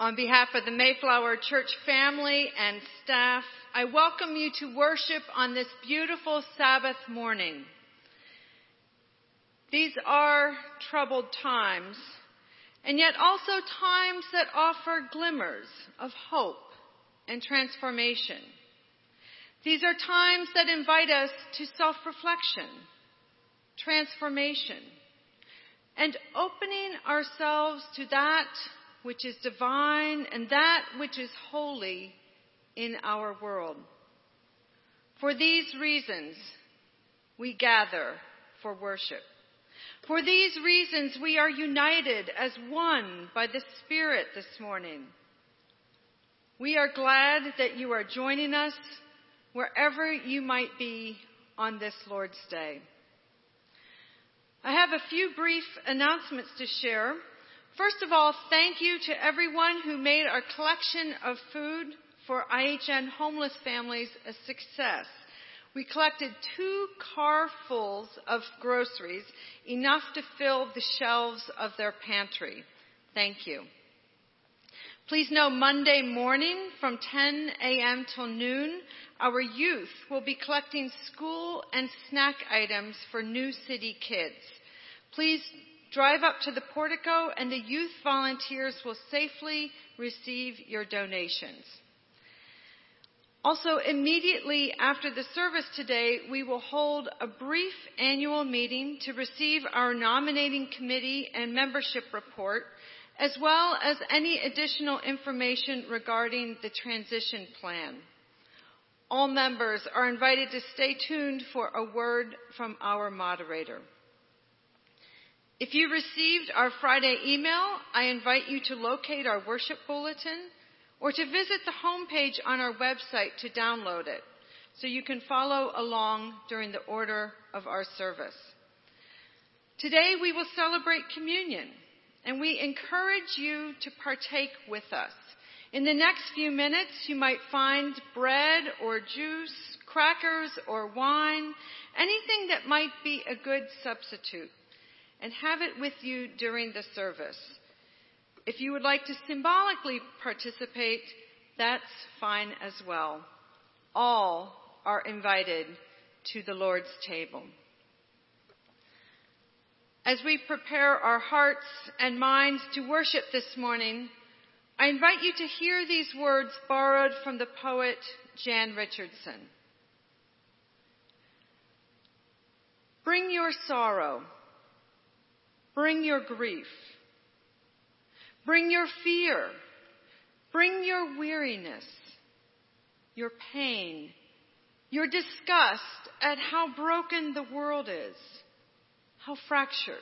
On behalf of the Mayflower Church family and staff, I welcome you to worship on this beautiful Sabbath morning. These are troubled times, and yet also times that offer glimmers of hope and transformation. These are times that invite us to self-reflection, transformation, and opening ourselves to that which is divine and that which is holy in our world. For these reasons, we gather for worship. For these reasons, we are united as one by the Spirit this morning. We are glad that you are joining us wherever you might be on this Lord's Day. I have a few brief announcements to share. First of all, thank you to everyone who made our collection of food for IHN homeless families a success. We collected two carfuls of groceries, enough to fill the shelves of their pantry. Thank you. Please know Monday morning from 10 a.m. till noon, our youth will be collecting school and snack items for New City kids. Please drive up to the portico and the youth volunteers will safely receive your donations. Also, immediately after the service today, we will hold a brief annual meeting to receive our nominating committee and membership report, as well as any additional information regarding the transition plan. All members are invited to stay tuned for a word from our moderator. If you received our Friday email, I invite you to locate our worship bulletin or to visit the homepage on our website to download it so you can follow along during the order of our service. Today we will celebrate communion and we encourage you to partake with us. In the next few minutes, you might find bread or juice, crackers or wine, anything that might be a good substitute and have it with you during the service. If you would like to symbolically participate, that's fine as well. All are invited to the Lord's table. As we prepare our hearts and minds to worship this morning, I invite you to hear these words borrowed from the poet Jan Richardson. Bring your sorrow Bring your grief. Bring your fear. Bring your weariness, your pain, your disgust at how broken the world is, how fractured,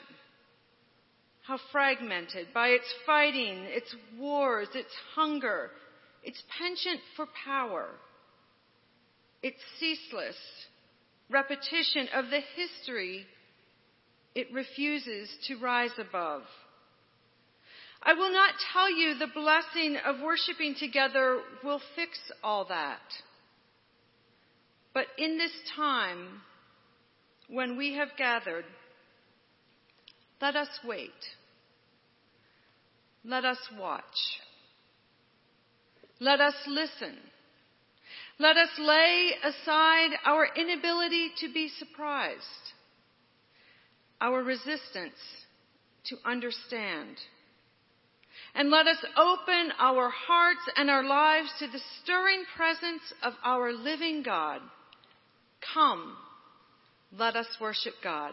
how fragmented by its fighting, its wars, its hunger, its penchant for power, its ceaseless repetition of the history it refuses to rise above. I will not tell you the blessing of worshiping together will fix all that. But in this time, when we have gathered, let us wait. Let us watch. Let us listen. Let us lay aside our inability to be surprised our resistance to understand. And let us open our hearts and our lives to the stirring presence of our living God. Come, let us worship God.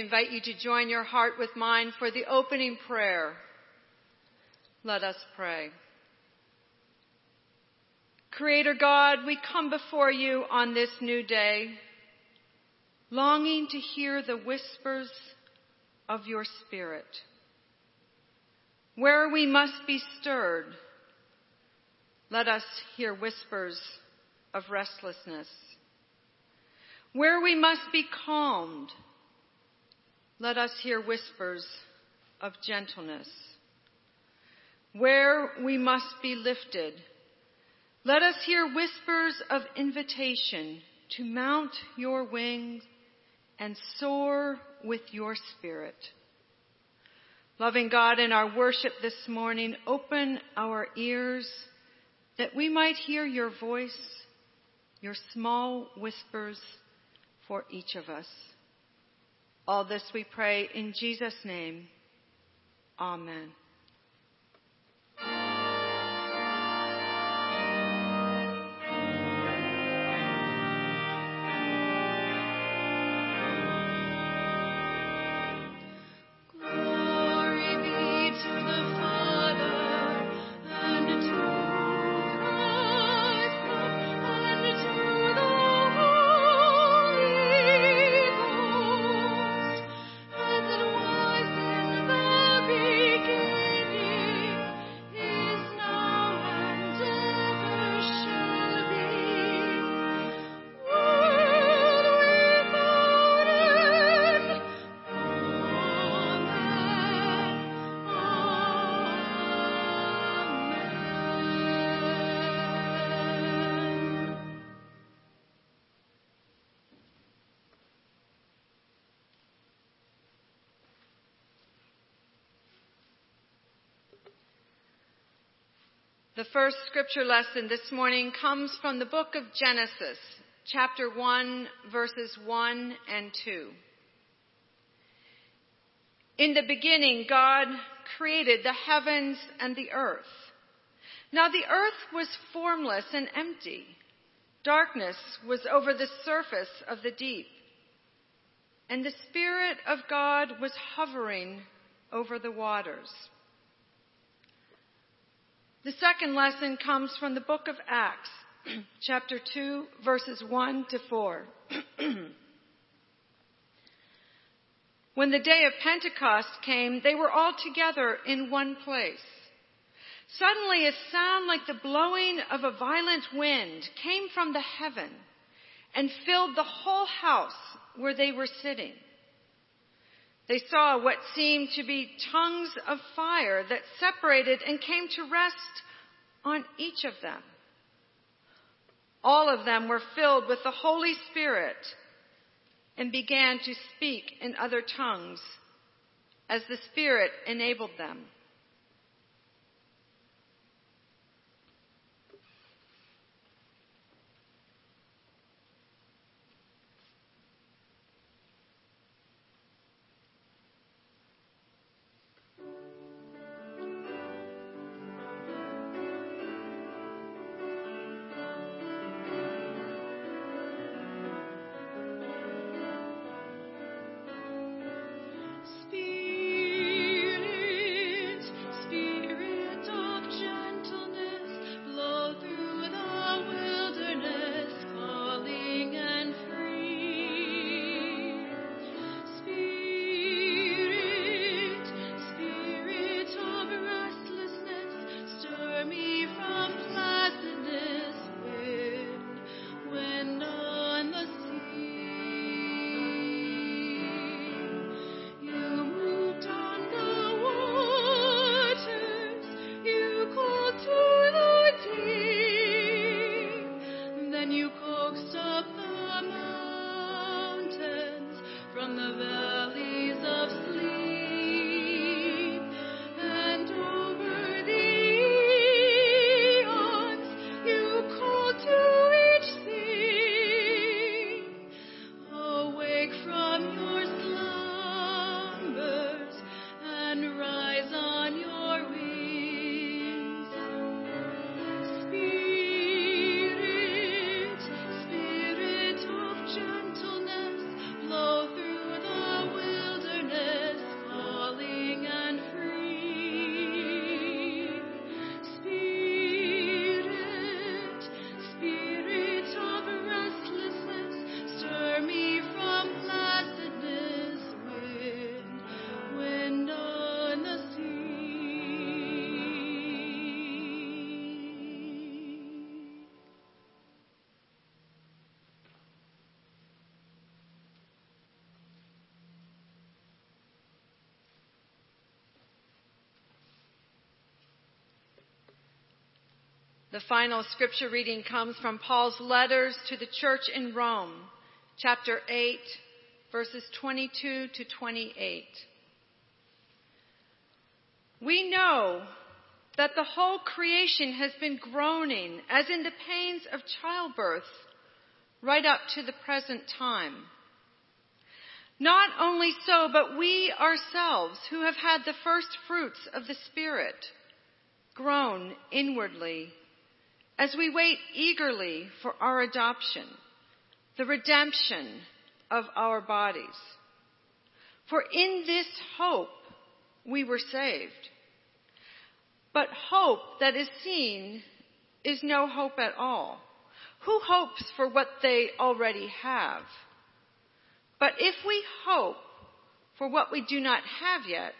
Invite you to join your heart with mine for the opening prayer. Let us pray. Creator God, we come before you on this new day, longing to hear the whispers of your Spirit. Where we must be stirred, let us hear whispers of restlessness. Where we must be calmed, let us hear whispers of gentleness. Where we must be lifted, let us hear whispers of invitation to mount your wings and soar with your spirit. Loving God, in our worship this morning, open our ears that we might hear your voice, your small whispers for each of us. All this we pray in Jesus' name. Amen. The first scripture lesson this morning comes from the book of Genesis, chapter 1, verses 1 and 2. In the beginning, God created the heavens and the earth. Now the earth was formless and empty. Darkness was over the surface of the deep. And the Spirit of God was hovering over the waters. The second lesson comes from the book of Acts, chapter 2, verses 1 to 4. when the day of Pentecost came, they were all together in one place. Suddenly, a sound like the blowing of a violent wind came from the heaven and filled the whole house where they were sitting. They saw what seemed to be tongues of fire that separated and came to rest on each of them. All of them were filled with the Holy Spirit and began to speak in other tongues as the Spirit enabled them. The final scripture reading comes from Paul's letters to the church in Rome, chapter 8, verses 22 to 28. We know that the whole creation has been groaning as in the pains of childbirth right up to the present time. Not only so, but we ourselves who have had the first fruits of the Spirit groan inwardly as we wait eagerly for our adoption, the redemption of our bodies. For in this hope we were saved. But hope that is seen is no hope at all. Who hopes for what they already have? But if we hope for what we do not have yet,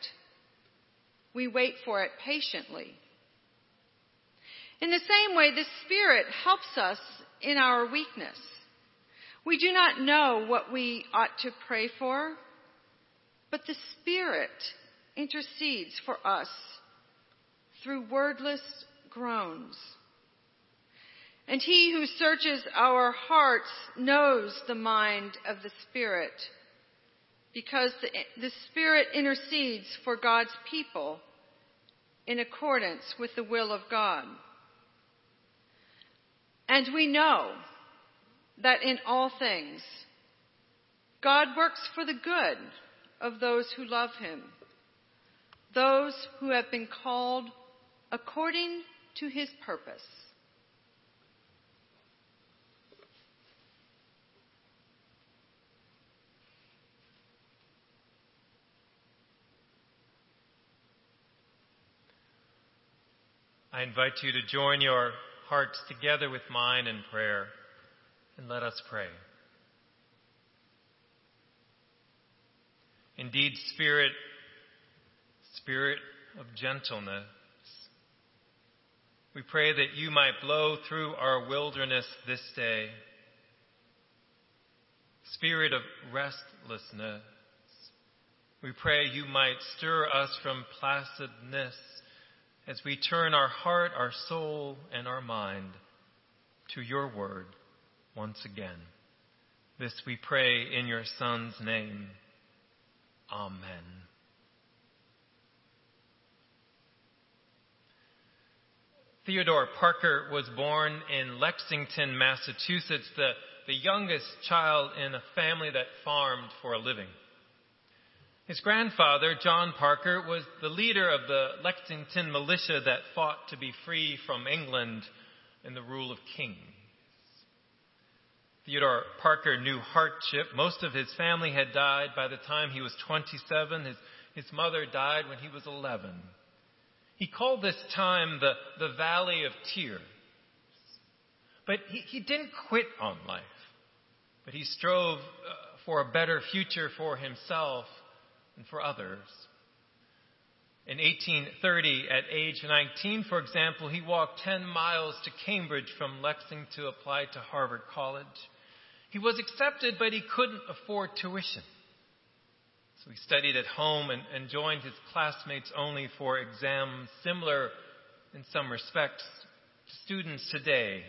we wait for it patiently. In the same way, the Spirit helps us in our weakness. We do not know what we ought to pray for, but the Spirit intercedes for us through wordless groans. And he who searches our hearts knows the mind of the Spirit, because the, the Spirit intercedes for God's people in accordance with the will of God. And we know that in all things, God works for the good of those who love him, those who have been called according to his purpose. I invite you to join your hearts together with mine in prayer, and let us pray. Indeed, Spirit, Spirit of gentleness, we pray that you might blow through our wilderness this day. Spirit of restlessness, we pray you might stir us from placidness as we turn our heart, our soul, and our mind to your word once again. This we pray in your Son's name. Amen. Theodore Parker was born in Lexington, Massachusetts, the, the youngest child in a family that farmed for a living. His grandfather, John Parker, was the leader of the Lexington militia that fought to be free from England and the rule of kings. Theodore Parker knew hardship. Most of his family had died by the time he was 27. His, his mother died when he was 11. He called this time the, the Valley of Tears. But he, he didn't quit on life, but he strove uh, for a better future for himself and for others. In 1830, at age 19, for example, he walked 10 miles to Cambridge from Lexington to apply to Harvard College. He was accepted, but he couldn't afford tuition. So he studied at home and, and joined his classmates only for exams, similar in some respects to students today,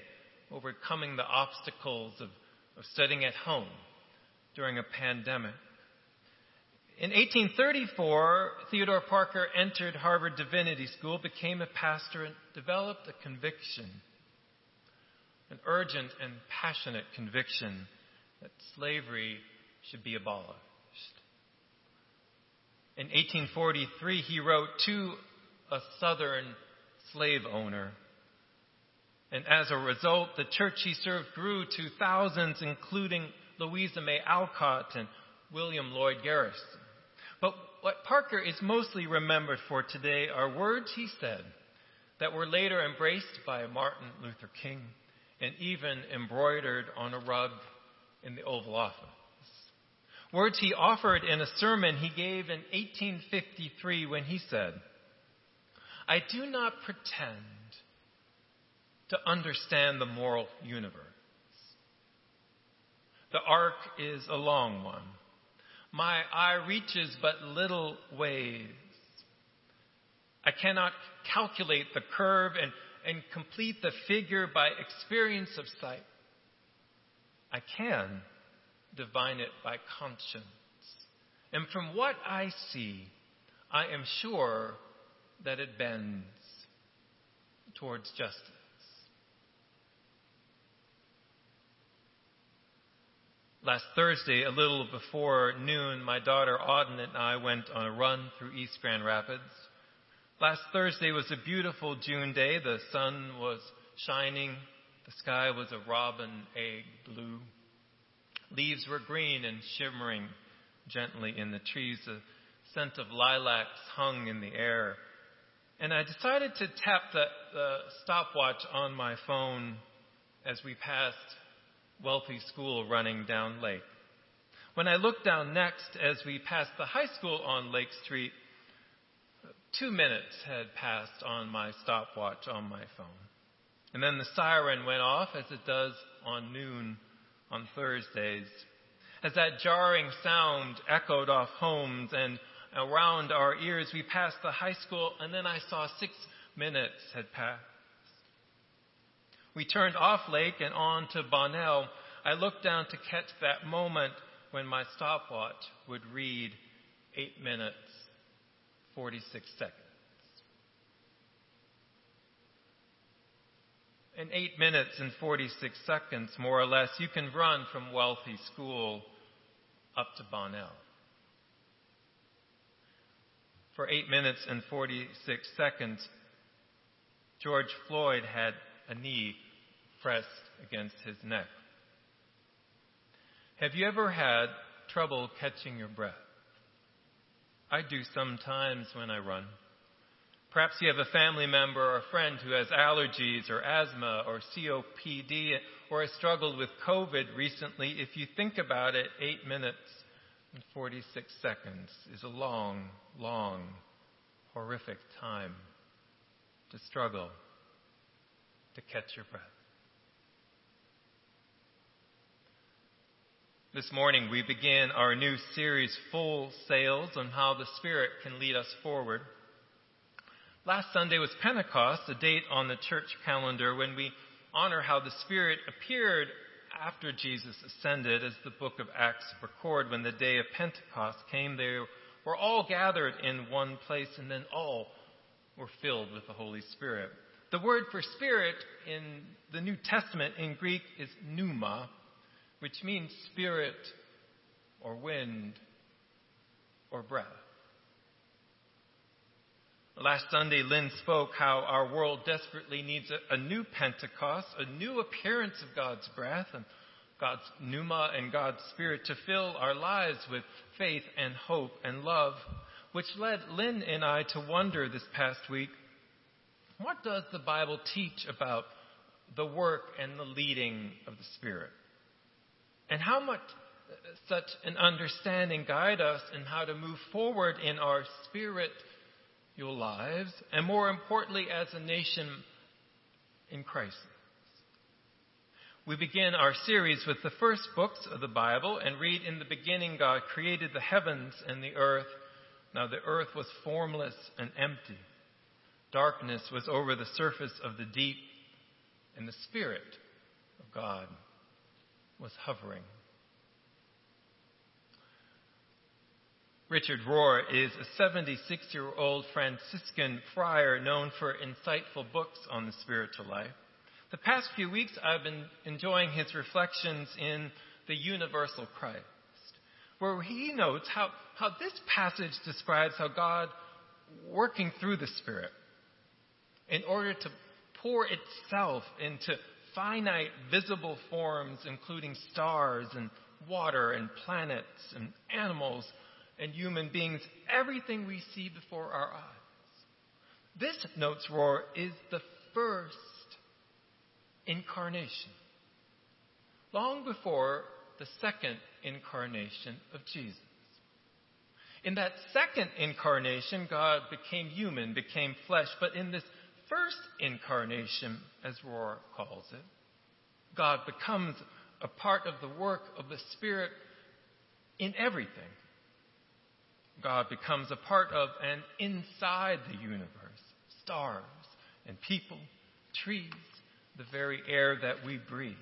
overcoming the obstacles of, of studying at home during a pandemic. In 1834, Theodore Parker entered Harvard Divinity School, became a pastor, and developed a conviction, an urgent and passionate conviction that slavery should be abolished. In 1843, he wrote to a southern slave owner. And as a result, the church he served grew to thousands, including Louisa May Alcott and William Lloyd Garrison. But what Parker is mostly remembered for today are words he said that were later embraced by Martin Luther King and even embroidered on a rug in the Oval Office. Words he offered in a sermon he gave in 1853 when he said, I do not pretend to understand the moral universe. The arc is a long one. My eye reaches but little ways. I cannot calculate the curve and, and complete the figure by experience of sight. I can divine it by conscience. And from what I see, I am sure that it bends towards justice. Last Thursday, a little before noon, my daughter Auden and I went on a run through East Grand Rapids. Last Thursday was a beautiful June day. The sun was shining. The sky was a robin egg blue. Leaves were green and shimmering gently in the trees. A scent of lilacs hung in the air. And I decided to tap the, the stopwatch on my phone as we passed wealthy school running down Lake. When I looked down next as we passed the high school on Lake Street, two minutes had passed on my stopwatch on my phone. And then the siren went off as it does on noon on Thursdays. As that jarring sound echoed off homes and around our ears, we passed the high school and then I saw six minutes had passed. We turned off Lake and on to Bonnell. I looked down to catch that moment when my stopwatch would read 8 minutes, 46 seconds. In 8 minutes and 46 seconds, more or less, you can run from Wealthy School up to Bonnell. For 8 minutes and 46 seconds, George Floyd had a knee pressed against his neck. Have you ever had trouble catching your breath? I do sometimes when I run. Perhaps you have a family member or a friend who has allergies or asthma or COPD or has struggled with COVID recently. If you think about it, 8 minutes and 46 seconds is a long, long, horrific time to struggle to catch your breath. This morning we begin our new series, Full Sails, on how the Spirit can lead us forward. Last Sunday was Pentecost, a date on the church calendar when we honor how the Spirit appeared after Jesus ascended, as the book of Acts record. When the day of Pentecost came, they were all gathered in one place, and then all were filled with the Holy Spirit. The word for spirit in the New Testament in Greek is pneuma, which means spirit or wind or breath. Last Sunday, Lynn spoke how our world desperately needs a, a, new Pentecost, a new appearance of God's breath and God's pneuma and God's spirit to fill our lives with faith and hope and love, which led Lynn and I to wonder this past week what does the Bible teach about the work and the leading of the Spirit? And how much such an understanding guide us in how to move forward in our spiritual lives, and more importantly, as a nation in crisis. We begin our series with the first books of the Bible and read in the beginning God created the heavens and the earth. Now the earth was formless and empty. Darkness was over the surface of the deep, and the Spirit of God was hovering. Richard Rohr is a 76 year old Franciscan friar known for insightful books on the spiritual life. The past few weeks, I've been enjoying his reflections in the universal Christ, where he notes how, how this passage describes how God, working through the Spirit, in order to pour itself into finite visible forms, including stars and water and planets and animals and human beings, everything we see before our eyes. This, notes Rohr, is the first incarnation, long before the second incarnation of Jesus. In that second incarnation, God became human, became flesh, but in this first incarnation, as Rohr calls it, God becomes a part of the work of the Spirit in everything. God becomes a part of and inside the universe, stars and people trees, the very air that we breathe.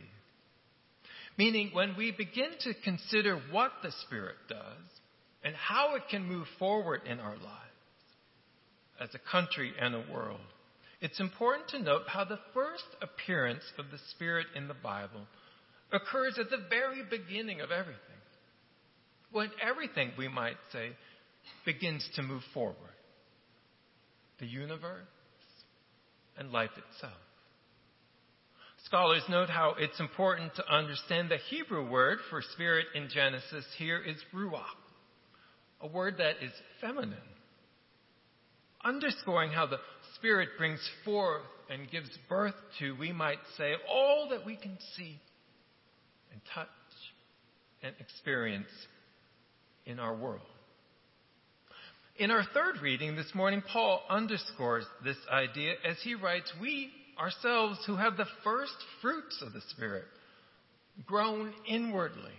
Meaning, when we begin to consider what the Spirit does and how it can move forward in our lives as a country and a world, it's important to note how the first appearance of the Spirit in the Bible occurs at the very beginning of everything. When everything, we might say, begins to move forward the universe and life itself. Scholars note how it's important to understand the Hebrew word for spirit in Genesis here is ruach, a word that is feminine, underscoring how the Spirit brings forth and gives birth to, we might say, all that we can see and touch and experience in our world. In our third reading this morning, Paul underscores this idea as he writes, We ourselves who have the first fruits of the Spirit, grown inwardly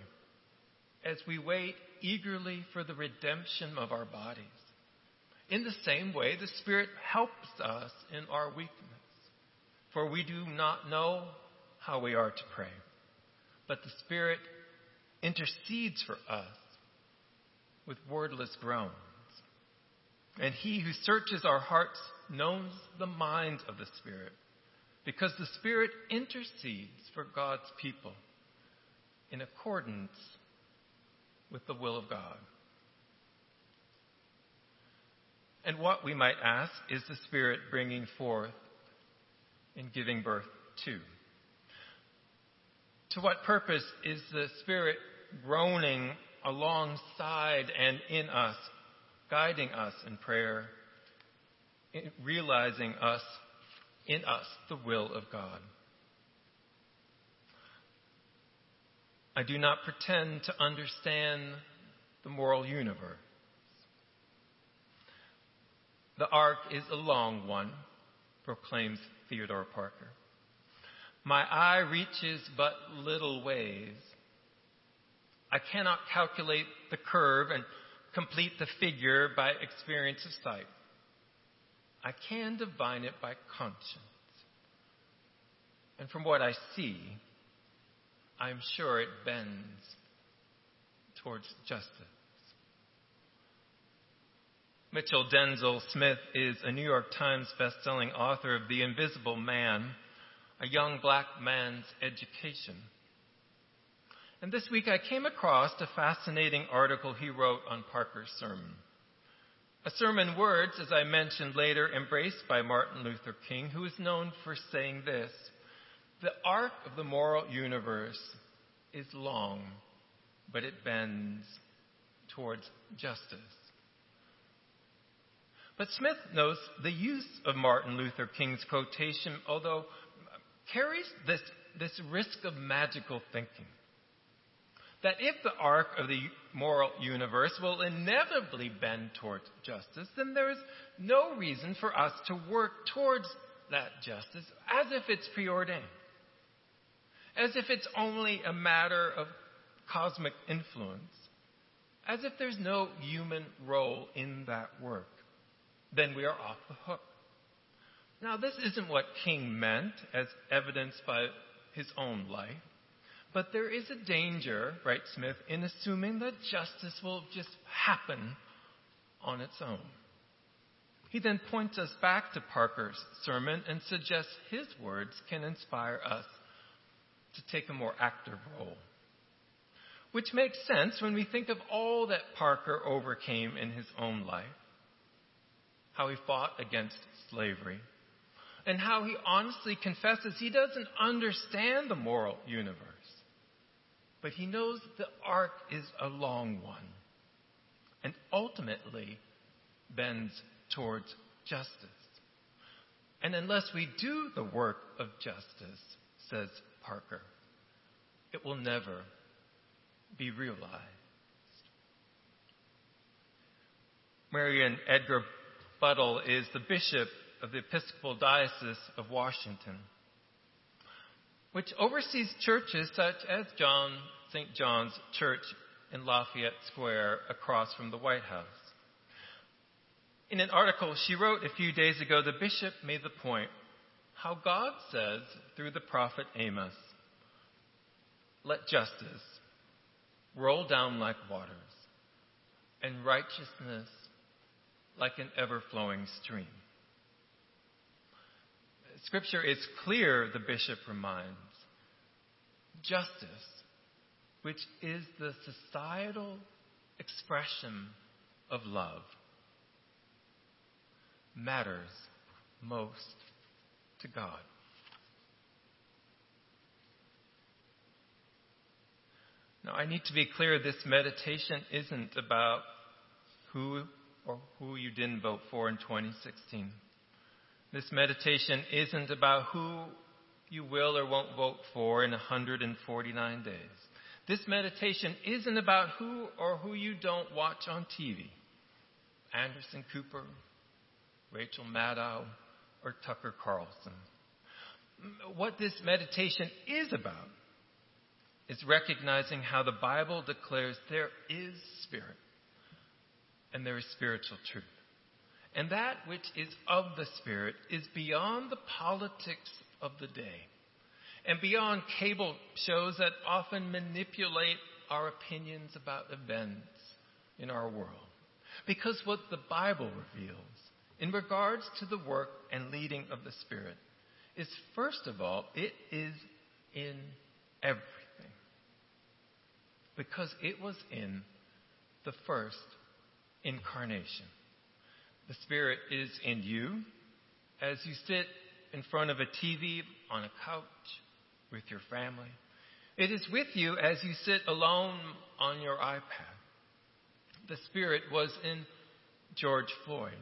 as we wait eagerly for the redemption of our bodies. In the same way, the Spirit helps us in our weakness, for we do not know how we are to pray. But the Spirit intercedes for us with wordless groans. And He who searches our hearts knows the mind of the Spirit because the Spirit intercedes for God's people in accordance with the will of God. And what we might ask is the Spirit bringing forth and giving birth to? To what purpose is the Spirit groaning alongside and in us, guiding us in prayer, realizing us in us the will of God. I do not pretend to understand the moral universe. The arc is a long one, proclaims Theodore Parker. My eye reaches but little ways. I cannot calculate the curve and complete the figure by experience of sight. I can divine it by conscience. And from what I see, I'm sure it bends towards justice. Mitchell Denzel Smith is a New York Times bestselling author of The Invisible Man, a young black man's education. And this week I came across a fascinating article he wrote on Parker's sermon. A sermon words, as I mentioned later, embraced by Martin Luther King, who is known for saying this The arc of the moral universe is long, but it bends towards justice. But Smith notes the use of Martin Luther King's quotation, although carries this, this risk of magical thinking that if the arc of the moral universe will inevitably bend towards justice, then there is no reason for us to work towards that justice as if it's preordained, as if it's only a matter of cosmic influence, as if there's no human role in that work. Then we are off the hook. Now, this isn't what King meant, as evidenced by his own life. But there is a danger, writes Smith, in assuming that justice will just happen on its own. He then points us back to Parker's sermon and suggests his words can inspire us to take a more active role. Which makes sense when we think of all that Parker overcame in his own life. How he fought against slavery, and how he honestly confesses he doesn't understand the moral universe but he knows the arc is a long one and ultimately bends towards justice. And unless we do the work of justice, says Parker, it will never be realized. Mariann Edgar Budde is the bishop of the Episcopal Diocese of Washington which oversees churches such as John St. John's Church in Lafayette Square across from the White House. In an article she wrote a few days ago, the bishop made the point how God says through the prophet Amos, let justice roll down like waters and righteousness like an ever flowing stream. Scripture is clear, the bishop reminds. Justice, which is the societal expression of love, matters most to God. Now, I need to be clear this meditation isn't about who or who you didn't vote for in 2016. This meditation isn't about who you will or won't vote for in 149 days. This meditation isn't about who or who you don't watch on TV. Anderson Cooper, Rachel Maddow, or Tucker Carlson. What this meditation is about is recognizing how the Bible declares there is spirit and there is spiritual truth. And that which is of the Spirit is beyond the politics of the day and beyond cable shows that often manipulate our opinions about events in our world. Because what the Bible reveals in regards to the work and leading of the Spirit is, first of all, it is in everything. Because it was in the first incarnation. The Spirit is in you as you sit in front of a TV, on a couch, with your family. It is with you as you sit alone on your iPad. The Spirit was in George Floyd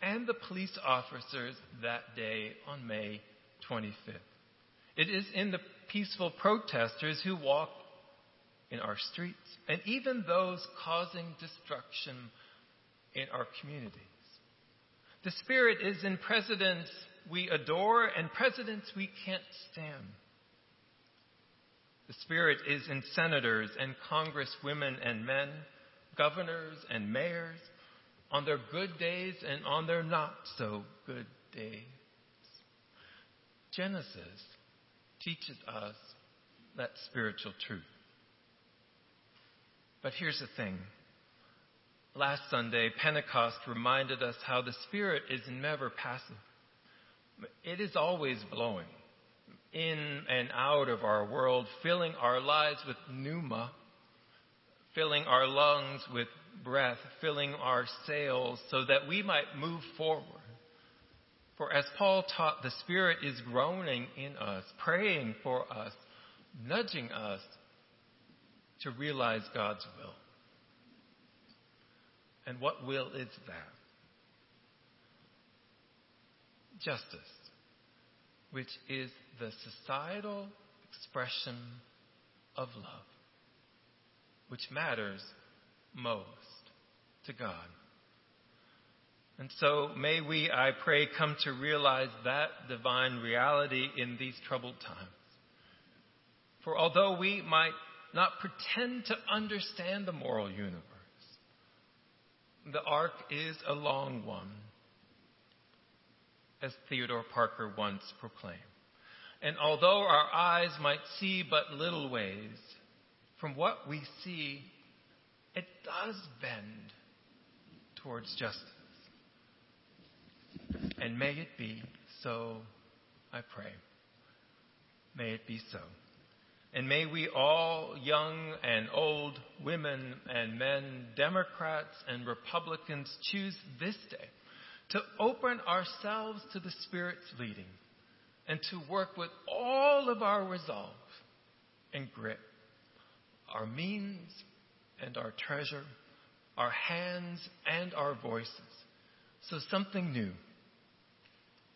and the police officers that day on May 25th. It is in the peaceful protesters who walk in our streets and even those causing destruction in our communities. The Spirit is in presidents we adore and presidents we can't stand. The Spirit is in senators and congresswomen and men, governors and mayors, on their good days and on their not so good days. Genesis teaches us that spiritual truth. But here's the thing. Last Sunday, Pentecost reminded us how the Spirit is never passive. It is always blowing in and out of our world, filling our lives with pneuma, filling our lungs with breath, filling our sails so that we might move forward. For as Paul taught, the Spirit is groaning in us, praying for us, nudging us to realize God's will. And what will is that? Justice, which is the societal expression of love, which matters most to God. And so may we, I pray, come to realize that divine reality in these troubled times. For although we might not pretend to understand the moral universe, the arc is a long one, as Theodore Parker once proclaimed. And although our eyes might see but little ways, from what we see, it does bend towards justice. And may it be so, I pray. May it be so. And may we all, young and old, women and men, Democrats and Republicans, choose this day to open ourselves to the Spirit's leading and to work with all of our resolve and grit, our means and our treasure, our hands and our voices, so something new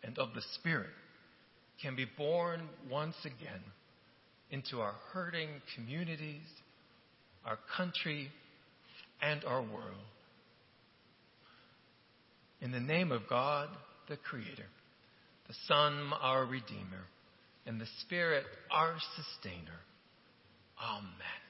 and of the Spirit can be born once again into our hurting communities, our country, and our world. In the name of God, the Creator, the Son, our Redeemer, and the Spirit, our Sustainer. Amen.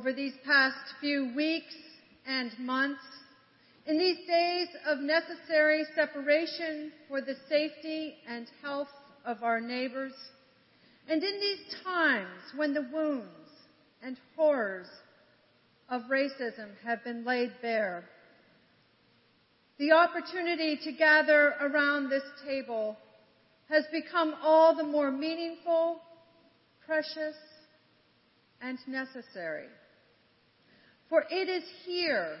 Over these past few weeks and months, in these days of necessary separation for the safety and health of our neighbors, and in these times when the wounds and horrors of racism have been laid bare, the opportunity to gather around this table has become all the more meaningful, precious, and necessary. For it is here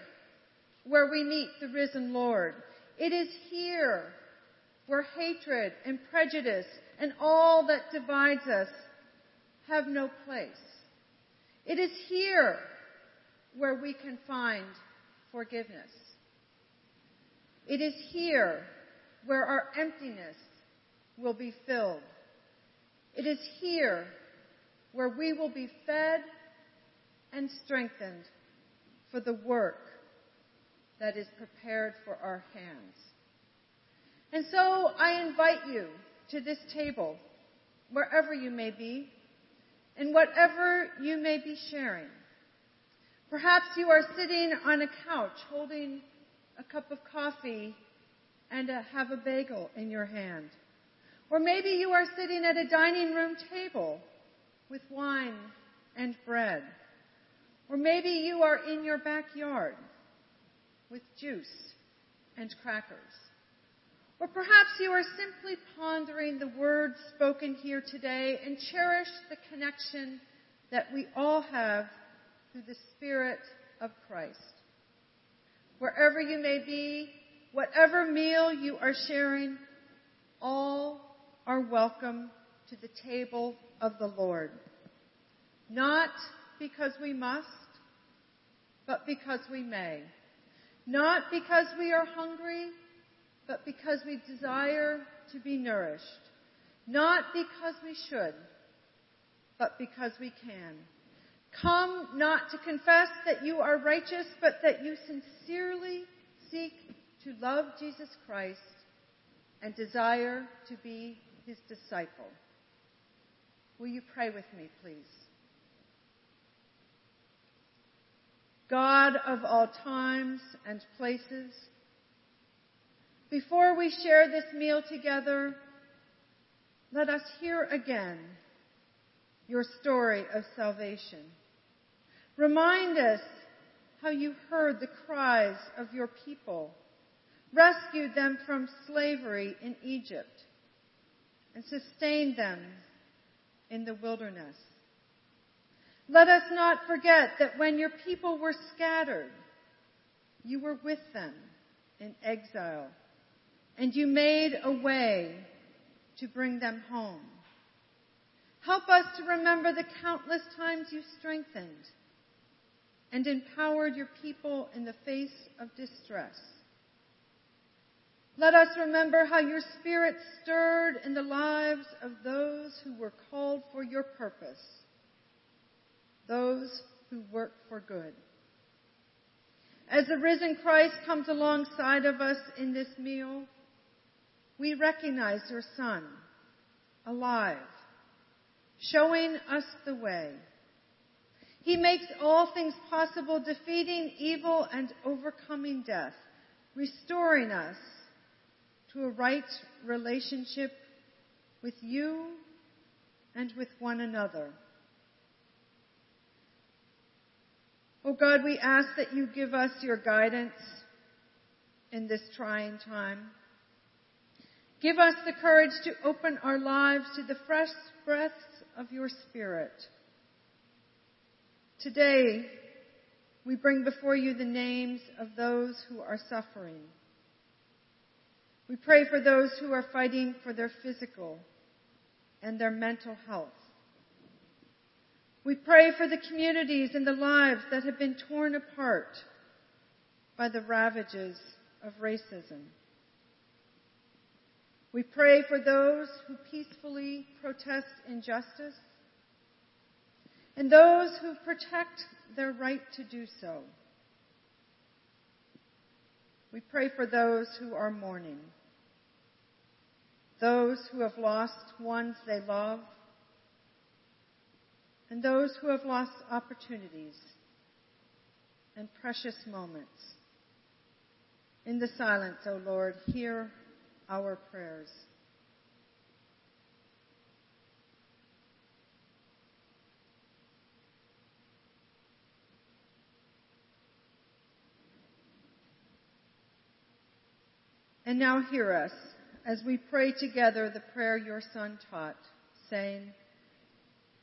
where we meet the risen Lord. It is here where hatred and prejudice and all that divides us have no place. It is here where we can find forgiveness. It is here where our emptiness will be filled. It is here where we will be fed and strengthened for the work that is prepared for our hands. And so I invite you to this table, wherever you may be, and whatever you may be sharing. Perhaps you are sitting on a couch holding a cup of coffee and a, have a bagel in your hand. Or maybe you are sitting at a dining room table with wine and bread. Or maybe you are in your backyard with juice and crackers. Or perhaps you are simply pondering the words spoken here today and cherish the connection that we all have through the Spirit of Christ. Wherever you may be, whatever meal you are sharing, all are welcome to the table of the Lord. Not because we must, but because we may. Not because we are hungry, but because we desire to be nourished. Not because we should, but because we can. Come not to confess that you are righteous, but that you sincerely seek to love Jesus Christ and desire to be his disciple. Will you pray with me, please? God of all times and places, before we share this meal together, let us hear again your story of salvation. Remind us how you heard the cries of your people, rescued them from slavery in Egypt, and sustained them in the wilderness. Let us not forget that when your people were scattered, you were with them in exile, and you made a way to bring them home. Help us to remember the countless times you strengthened and empowered your people in the face of distress. Let us remember how your Spirit stirred in the lives of those who were called for your purpose those who work for good. As the risen Christ comes alongside of us in this meal, we recognize your Son, alive, showing us the way. He makes all things possible, defeating evil and overcoming death, restoring us to a right relationship with you and with one another. Oh God, we ask that you give us your guidance in this trying time. Give us the courage to open our lives to the fresh breaths of your Spirit. Today, we bring before you the names of those who are suffering. We pray for those who are fighting for their physical and their mental health. We pray for the communities and the lives that have been torn apart by the ravages of racism. We pray for those who peacefully protest injustice and those who protect their right to do so. We pray for those who are mourning, those who have lost ones they love, and those who have lost opportunities and precious moments. In the silence, O Lord, hear our prayers. And now hear us as we pray together the prayer your Son taught, saying,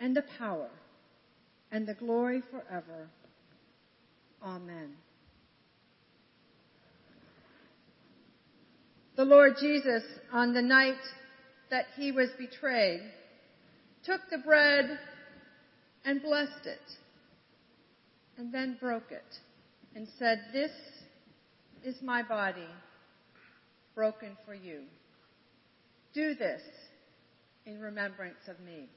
and the power, and the glory forever. Amen. The Lord Jesus, on the night that he was betrayed, took the bread and blessed it, and then broke it, and said, This is my body broken for you. Do this in remembrance of me.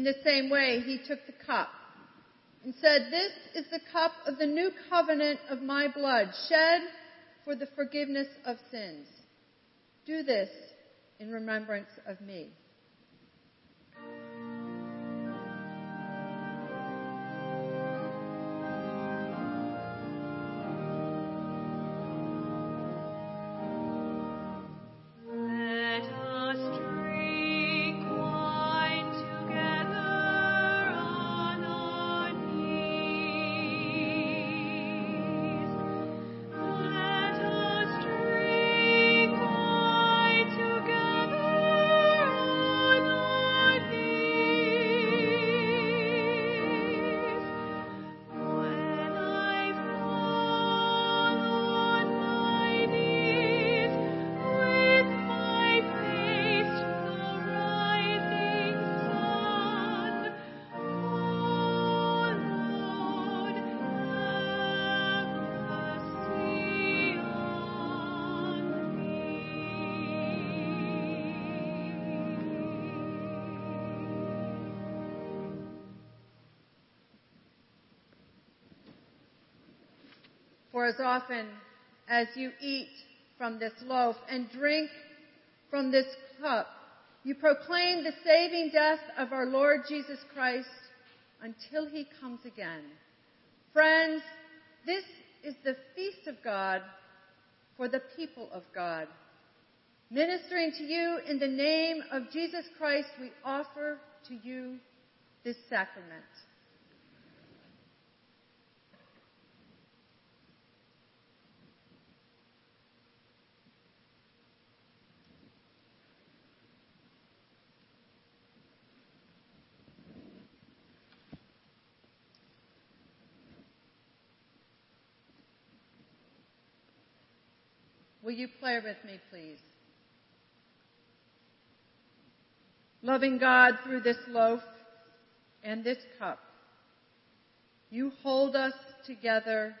In the same way, he took the cup and said, This is the cup of the new covenant of my blood, shed for the forgiveness of sins. Do this in remembrance of me. For as often as you eat from this loaf and drink from this cup, you proclaim the saving death of our Lord Jesus Christ until he comes again. Friends, this is the feast of God for the people of God. Ministering to you in the name of Jesus Christ, we offer to you this sacrament. Will you pray with me, please? Loving God, through this loaf and this cup, you hold us together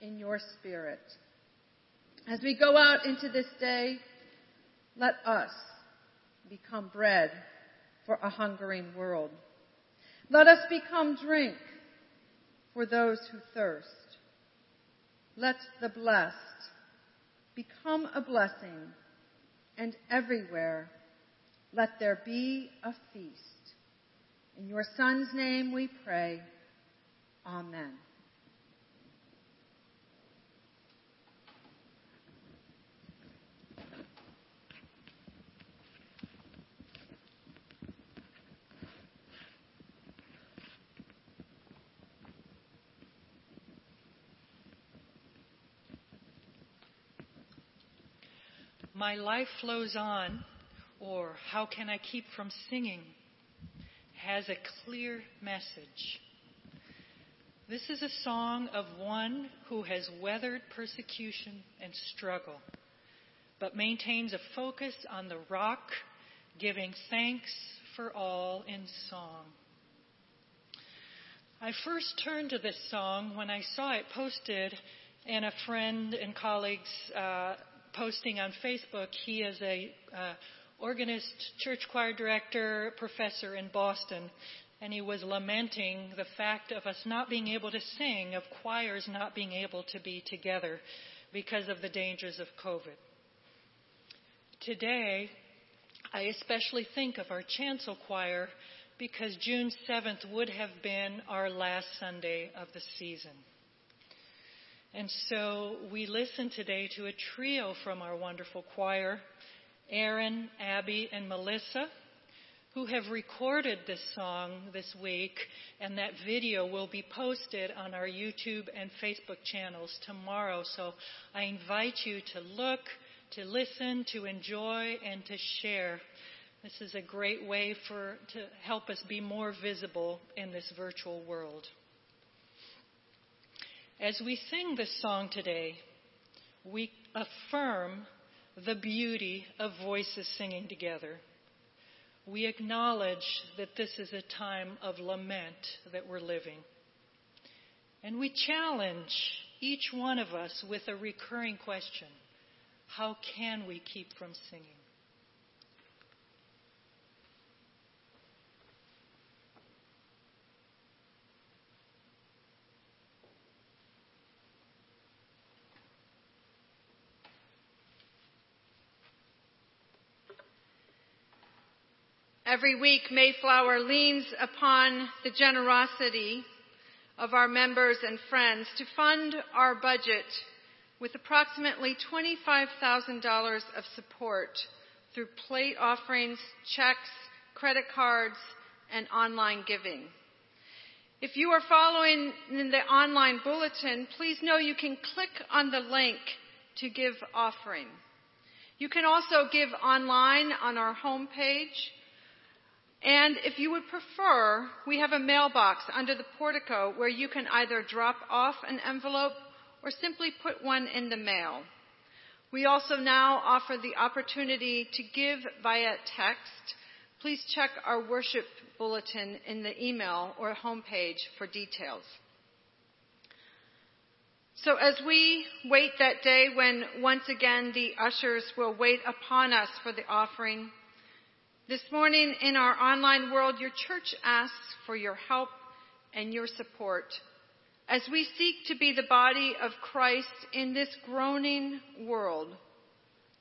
in your spirit. As we go out into this day, let us become bread for a hungering world. Let us become drink for those who thirst. Let the blessed become a blessing, and everywhere let there be a feast. In your Son's name we pray. Amen. My life flows on, or how can I keep from singing, has a clear message. This is a song of one who has weathered persecution and struggle, but maintains a focus on the rock, giving thanks for all in song. I first turned to this song when I saw it posted in a friend and colleague's uh, posting on Facebook. He is a uh, organist, church choir director, professor in Boston, and he was lamenting the fact of us not being able to sing, of choirs not being able to be together because of the dangers of COVID. Today, I especially think of our chancel choir because June 7th would have been our last Sunday of the season. And so we listen today to a trio from our wonderful choir Aaron, Abby, and Melissa, who have recorded this song this week, and that video will be posted on our YouTube and Facebook channels tomorrow. So I invite you to look, to listen, to enjoy, and to share. This is a great way for to help us be more visible in this virtual world. As we sing this song today, we affirm the beauty of voices singing together. We acknowledge that this is a time of lament that we're living. And we challenge each one of us with a recurring question How can we keep from singing? Every week, Mayflower leans upon the generosity of our members and friends to fund our budget with approximately $25,000 of support through plate offerings, checks, credit cards, and online giving. If you are following in the online bulletin, please know you can click on the link to give offering. You can also give online on our homepage and if you would prefer, we have a mailbox under the portico where you can either drop off an envelope or simply put one in the mail. We also now offer the opportunity to give via text. Please check our worship bulletin in the email or homepage for details. So as we wait that day when once again the ushers will wait upon us for the offering, this morning in our online world, your church asks for your help and your support as we seek to be the body of Christ in this groaning world,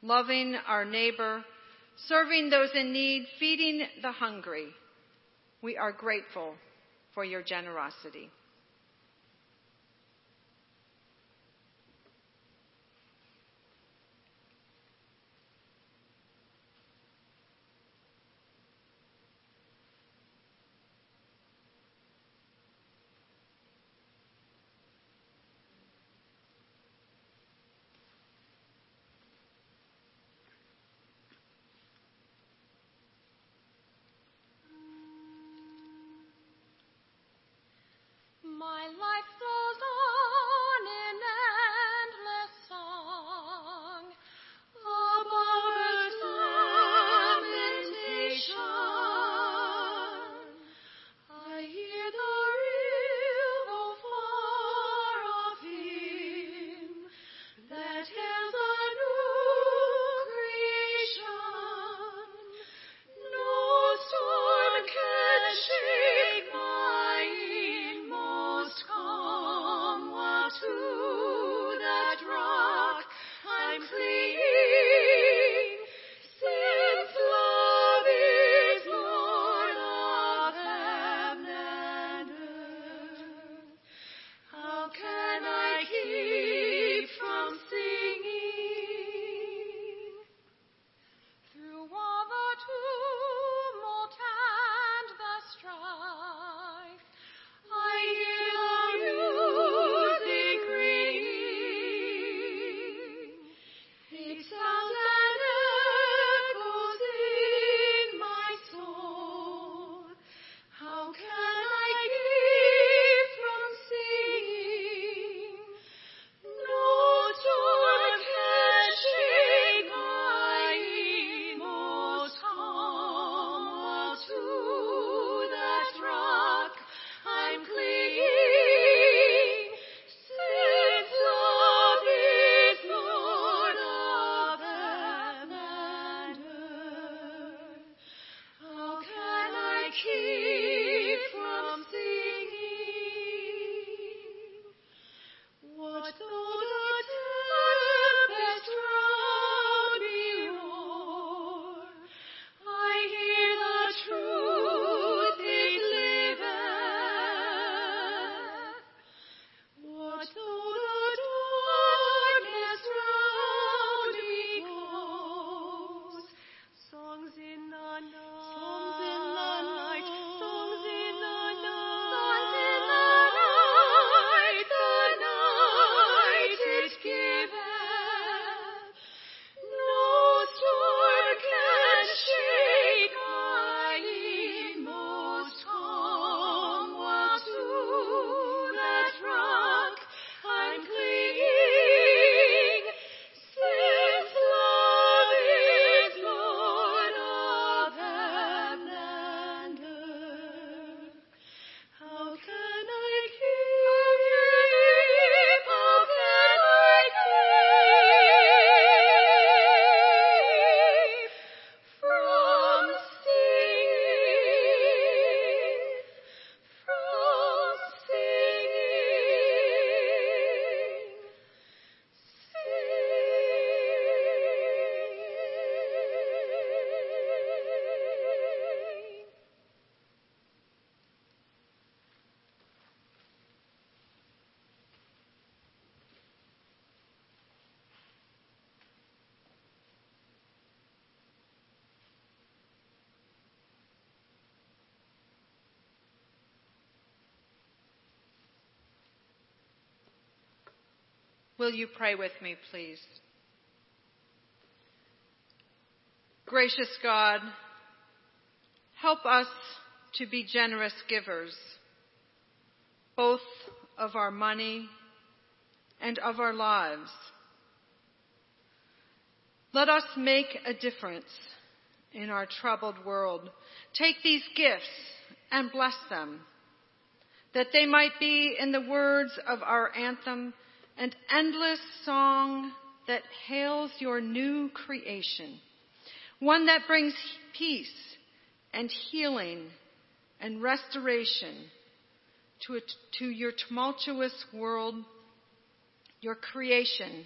loving our neighbor, serving those in need, feeding the hungry. We are grateful for your generosity. life Will you pray with me, please? Gracious God, help us to be generous givers, both of our money and of our lives. Let us make a difference in our troubled world. Take these gifts and bless them, that they might be, in the words of our anthem, an endless song that hails your new creation, one that brings peace and healing and restoration to, a, to your tumultuous world, your creation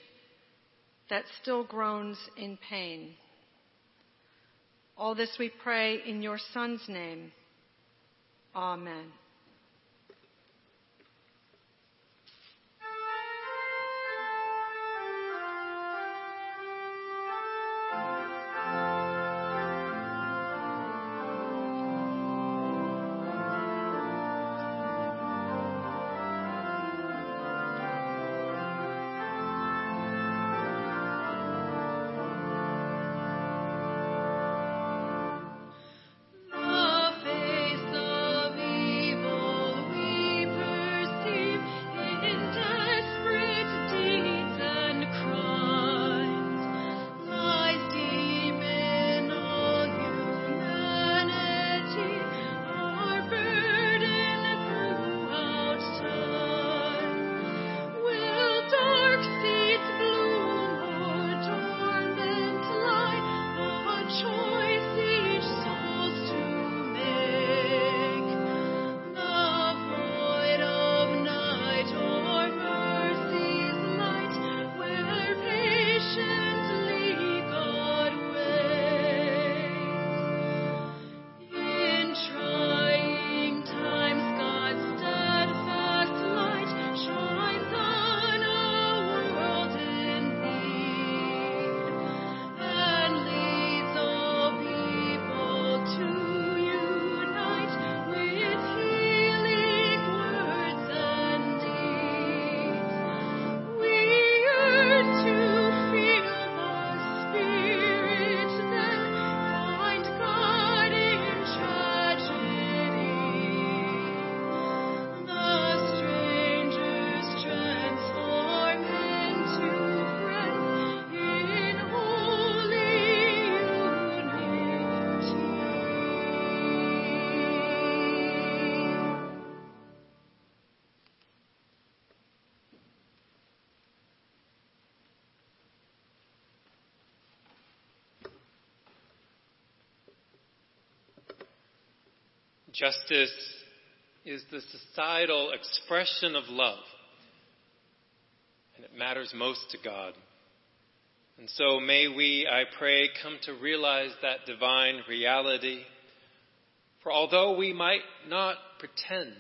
that still groans in pain. All this we pray in your Son's name. Amen. Justice is the societal expression of love, and it matters most to God. And so may we, I pray, come to realize that divine reality. For although we might not pretend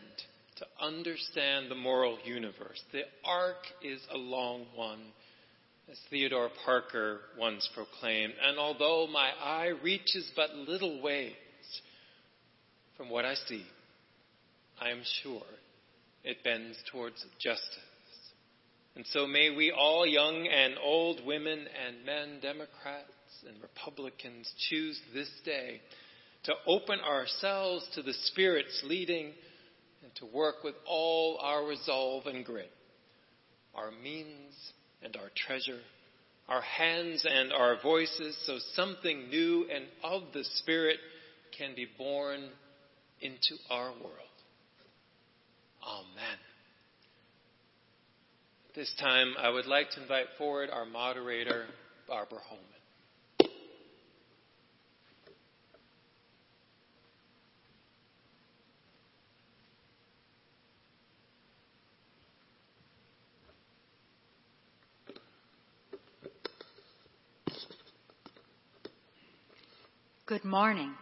to understand the moral universe, the arc is a long one, as Theodore Parker once proclaimed. And although my eye reaches but little ways from what I see, I am sure it bends towards justice. And so may we all, young and old, women and men, Democrats and Republicans, choose this day to open ourselves to the Spirit's leading and to work with all our resolve and grit, our means and our treasure, our hands and our voices, so something new and of the Spirit can be born into our world. Amen. This time, I would like to invite forward our moderator, Barbara Holman. Good morning.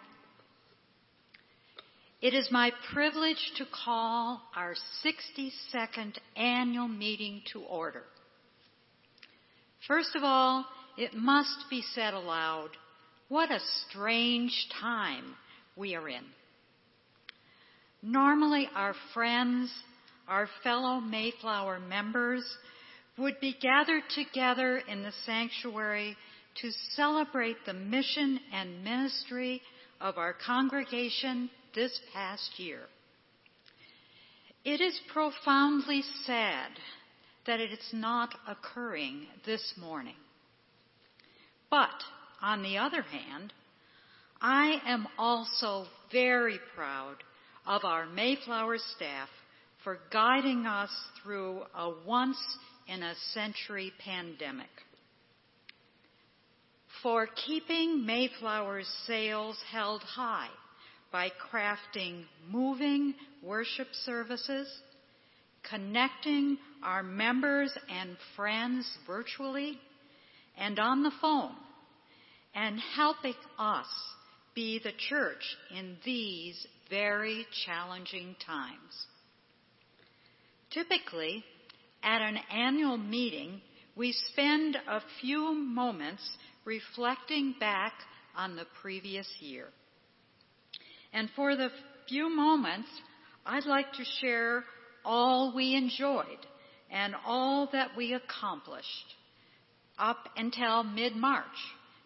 It is my privilege to call our 62nd annual meeting to order. First of all, it must be said aloud, what a strange time we are in. Normally, our friends, our fellow Mayflower members, would be gathered together in the sanctuary to celebrate the mission and ministry of our congregation this past year. It is profoundly sad that it is not occurring this morning. But, on the other hand, I am also very proud of our Mayflower staff for guiding us through a once in a century pandemic. For keeping Mayflower's sails held high by crafting moving worship services, connecting our members and friends virtually and on the phone, and helping us be the church in these very challenging times. Typically, at an annual meeting, we spend a few moments reflecting back on the previous year. And for the few moments, I'd like to share all we enjoyed and all that we accomplished up until mid March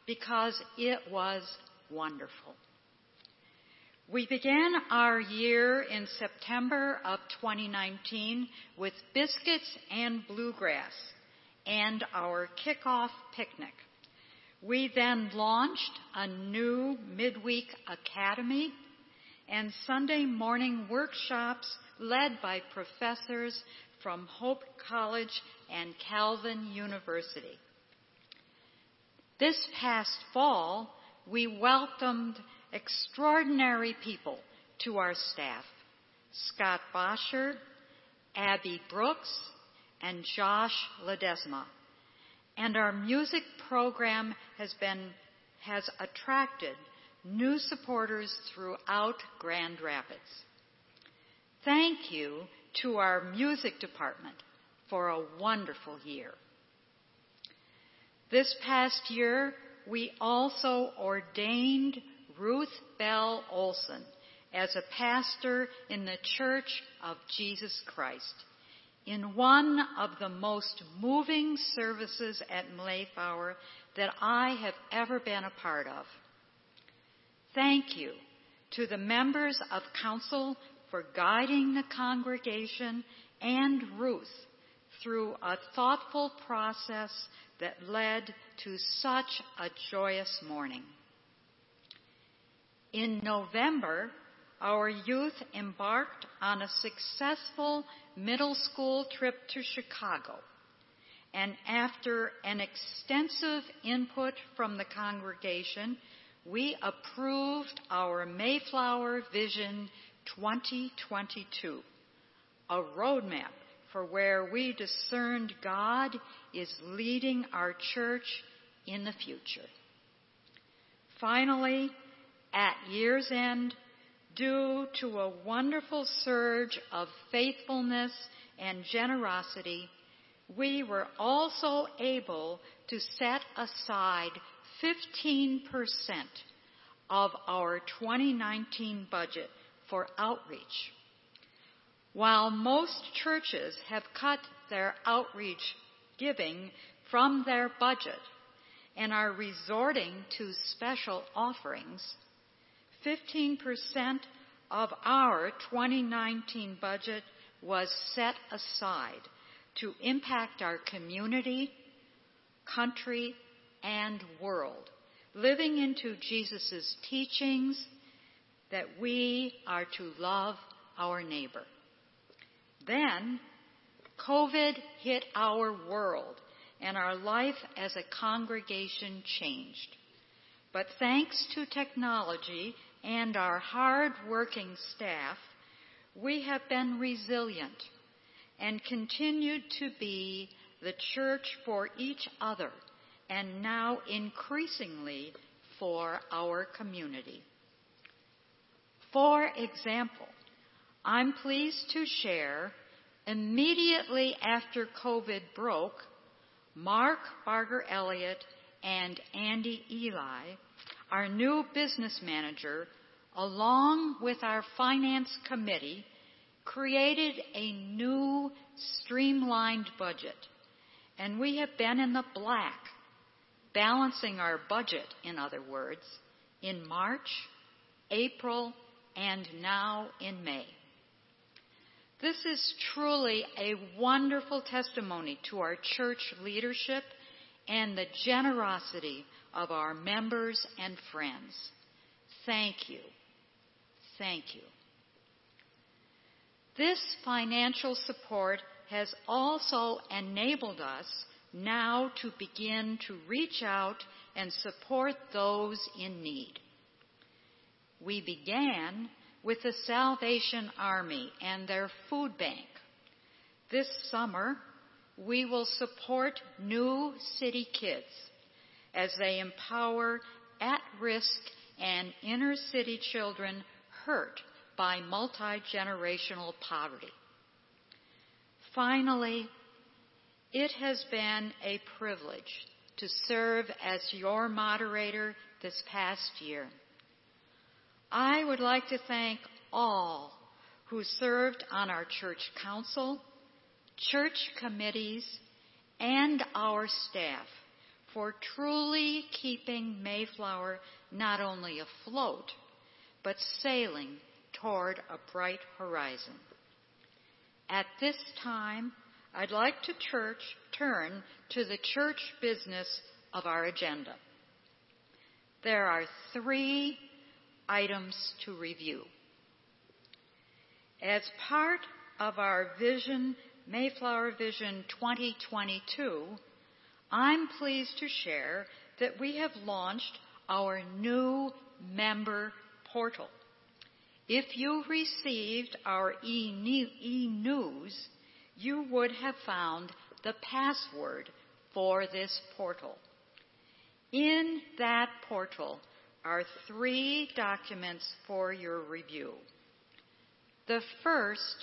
because it was wonderful. We began our year in September of 2019 with biscuits and bluegrass and our kickoff picnic. We then launched a new midweek academy and Sunday morning workshops led by professors from Hope College and Calvin University. This past fall, we welcomed extraordinary people to our staff Scott Bosher, Abby Brooks, and Josh Ledesma. And our music program has been has attracted new supporters throughout Grand Rapids. Thank you to our music department for a wonderful year. This past year, we also ordained Ruth Bell Olson as a pastor in the Church of Jesus Christ in one of the most moving services at Mayflower that I have ever been a part of. Thank you to the members of council for guiding the congregation and Ruth through a thoughtful process that led to such a joyous morning. In November, our youth embarked on a successful middle school trip to Chicago. And after an extensive input from the congregation, we approved our Mayflower Vision 2022, a roadmap for where we discerned God is leading our church in the future. Finally, at year's end, due to a wonderful surge of faithfulness and generosity, we were also able to set aside 15% of our 2019 budget for outreach. While most churches have cut their outreach giving from their budget and are resorting to special offerings, 15% of our 2019 budget was set aside to impact our community, country, and world, living into Jesus' teachings that we are to love our neighbor. Then, COVID hit our world and our life as a congregation changed. But thanks to technology and our hard-working staff, we have been resilient and continued to be the church for each other and now increasingly for our community. For example, I'm pleased to share immediately after COVID broke, Mark Barger Elliott and Andy Eli, our new business manager, along with our finance committee, created a new streamlined budget. And we have been in the black, balancing our budget, in other words, in March, April, and now in May. This is truly a wonderful testimony to our church leadership and the generosity of our members and friends. Thank you. Thank you. This financial support has also enabled us now to begin to reach out and support those in need. We began with the Salvation Army and their food bank. This summer, we will support new city kids as they empower at risk and inner city children hurt by multi generational poverty. Finally, it has been a privilege to serve as your moderator this past year. I would like to thank all who served on our church council, church committees, and our staff for truly keeping Mayflower not only afloat, but sailing toward a bright horizon. At this time, I'd like to church, turn to the church business of our agenda. There are three items to review. As part of our vision, Mayflower Vision 2022, I'm pleased to share that we have launched our new member portal. If you received our e-news, you would have found the password for this portal. In that portal are three documents for your review. The first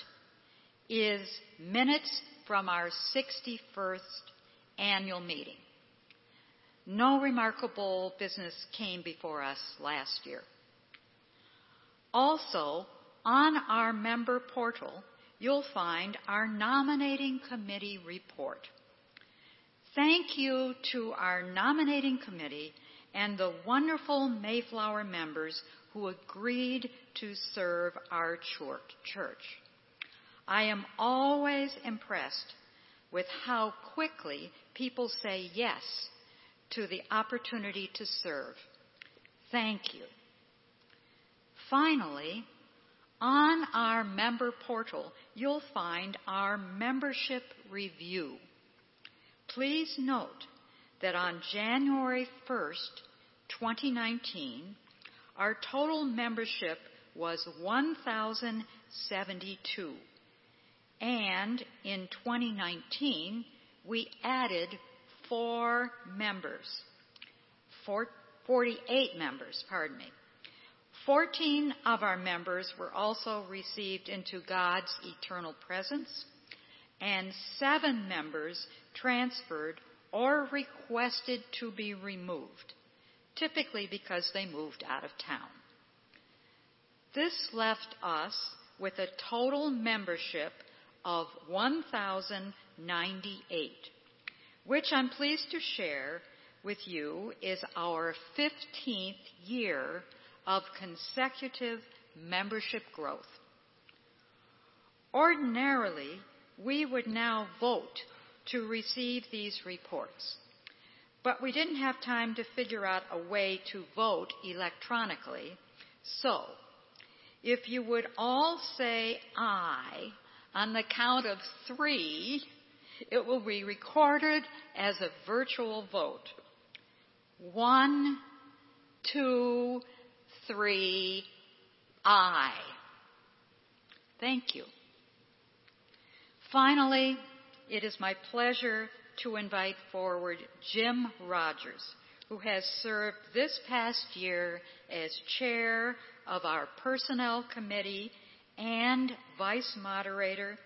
is minutes from our 61st annual meeting. No remarkable business came before us last year. Also, on our member portal, you'll find our nominating committee report. Thank you to our nominating committee and the wonderful Mayflower members who agreed to serve our church. I am always impressed with how quickly people say yes to the opportunity to serve. Thank you. Finally, on our member portal, you'll find our membership review. Please note that on January 1st, 2019, our total membership was 1,072. And in 2019, we added four members, four, 48 members, pardon me. 14 of our members were also received into God's eternal presence, and seven members transferred or requested to be removed, typically because they moved out of town. This left us with a total membership of 1,098, which I'm pleased to share with you is our 15th year of consecutive membership growth. Ordinarily, we would now vote to receive these reports, but we didn't have time to figure out a way to vote electronically, so if you would all say aye on the count of three, it will be recorded as a virtual vote. One, two, three, aye. Thank you. Finally, it is my pleasure to invite forward Jim Rogers, who has served this past year as chair of our personnel committee and vice moderator,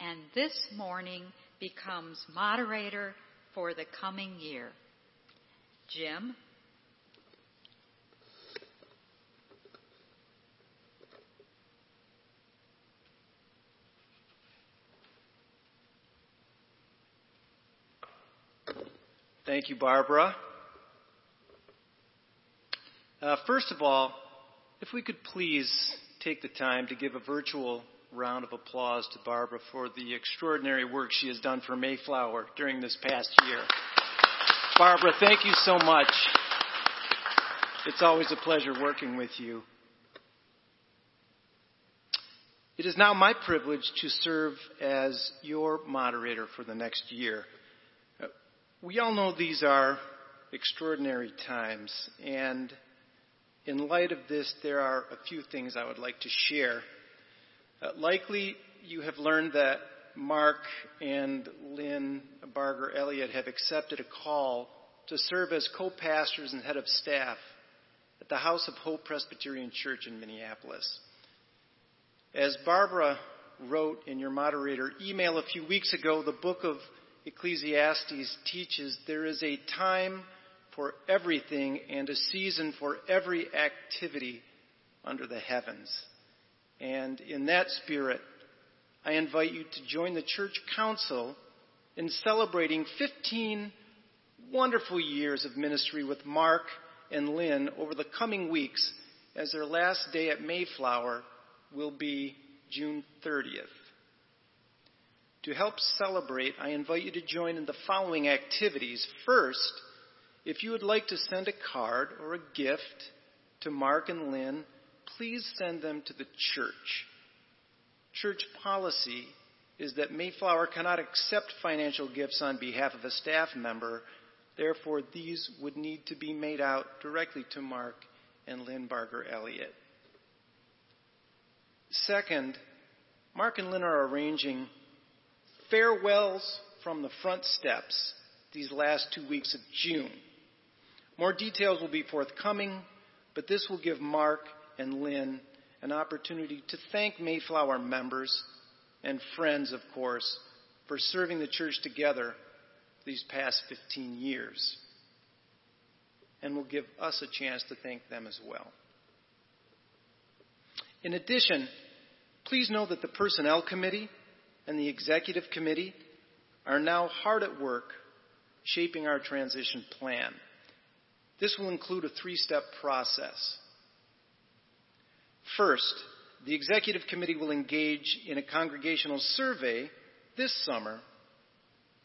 and this morning becomes moderator for the coming year. Jim? Thank you, Barbara. Uh, first of all, if we could please take the time to give a virtual round of applause to Barbara for the extraordinary work she has done for Mayflower during this past year. Barbara, thank you so much. It's always a pleasure working with you. It is now my privilege to serve as your moderator for the next year. We all know these are extraordinary times, and in light of this, there are a few things I would like to share. Uh, likely, you have learned that Mark and Lynn Barger Elliott have accepted a call to serve as co pastors and head of staff at the House of Hope Presbyterian Church in Minneapolis. As Barbara wrote in your moderator email a few weeks ago, the book of Ecclesiastes teaches there is a time for everything and a season for every activity under the heavens. And in that spirit, I invite you to join the church council in celebrating 15 wonderful years of ministry with Mark and Lynn over the coming weeks as their last day at Mayflower will be June 30th. To help celebrate, I invite you to join in the following activities. First, if you would like to send a card or a gift to Mark and Lynn, please send them to the church. Church policy is that Mayflower cannot accept financial gifts on behalf of a staff member. Therefore, these would need to be made out directly to Mark and Lynn Barger Elliott. Second, Mark and Lynn are arranging farewells from the front steps these last two weeks of June. More details will be forthcoming, but this will give Mark and Lynn an opportunity to thank Mayflower members and friends, of course, for serving the church together these past 15 years. And will give us a chance to thank them as well. In addition, please know that the Personnel Committee and the Executive Committee are now hard at work shaping our transition plan. This will include a three step process. First, the Executive Committee will engage in a congregational survey this summer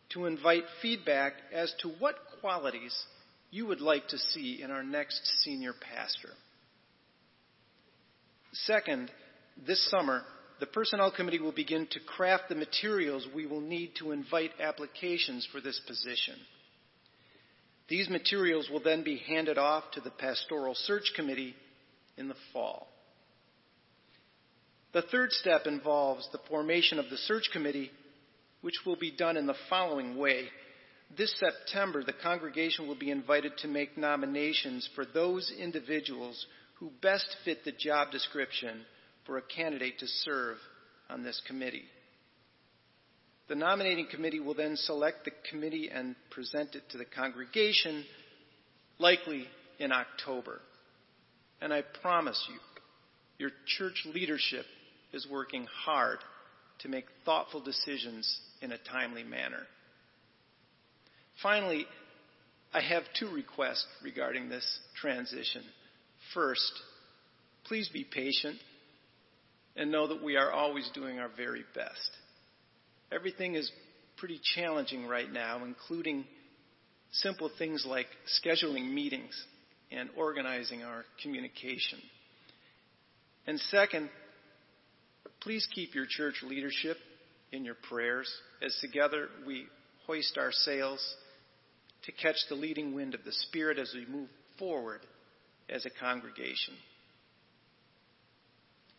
to invite feedback as to what qualities you would like to see in our next senior pastor. Second, this summer, the Personnel Committee will begin to craft the materials we will need to invite applications for this position. These materials will then be handed off to the Pastoral Search Committee in the fall. The third step involves the formation of the search committee, which will be done in the following way. This September, the congregation will be invited to make nominations for those individuals who best fit the job description for a candidate to serve on this committee. The nominating committee will then select the committee and present it to the congregation, likely in October. And I promise you, your church leadership is working hard to make thoughtful decisions in a timely manner. Finally, I have two requests regarding this transition. First, please be patient and know that we are always doing our very best. Everything is pretty challenging right now, including simple things like scheduling meetings and organizing our communication. And second, please keep your church leadership in your prayers as together we hoist our sails to catch the leading wind of the Spirit as we move forward as a congregation.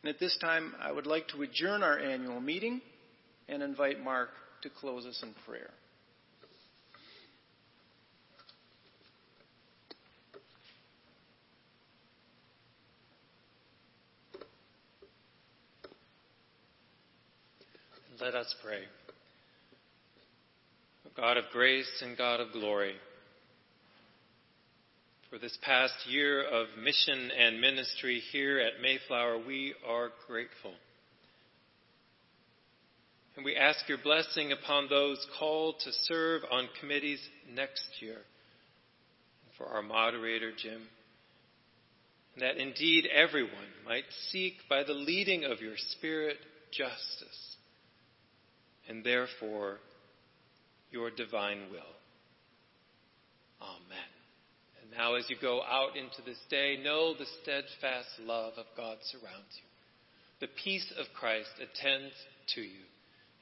And at this time, I would like to adjourn our annual meeting and invite Mark to close us in prayer. Let us pray. God of grace and God of glory, for this past year of mission and ministry here at Mayflower, we are grateful. And we ask your blessing upon those called to serve on committees next year. For our moderator, Jim. That indeed everyone might seek by the leading of your Spirit justice and therefore your divine will. Amen. And now, as you go out into this day, know the steadfast love of God surrounds you. The peace of Christ attends to you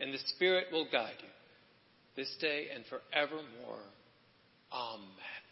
and the Spirit will guide you this day and forevermore. Amen.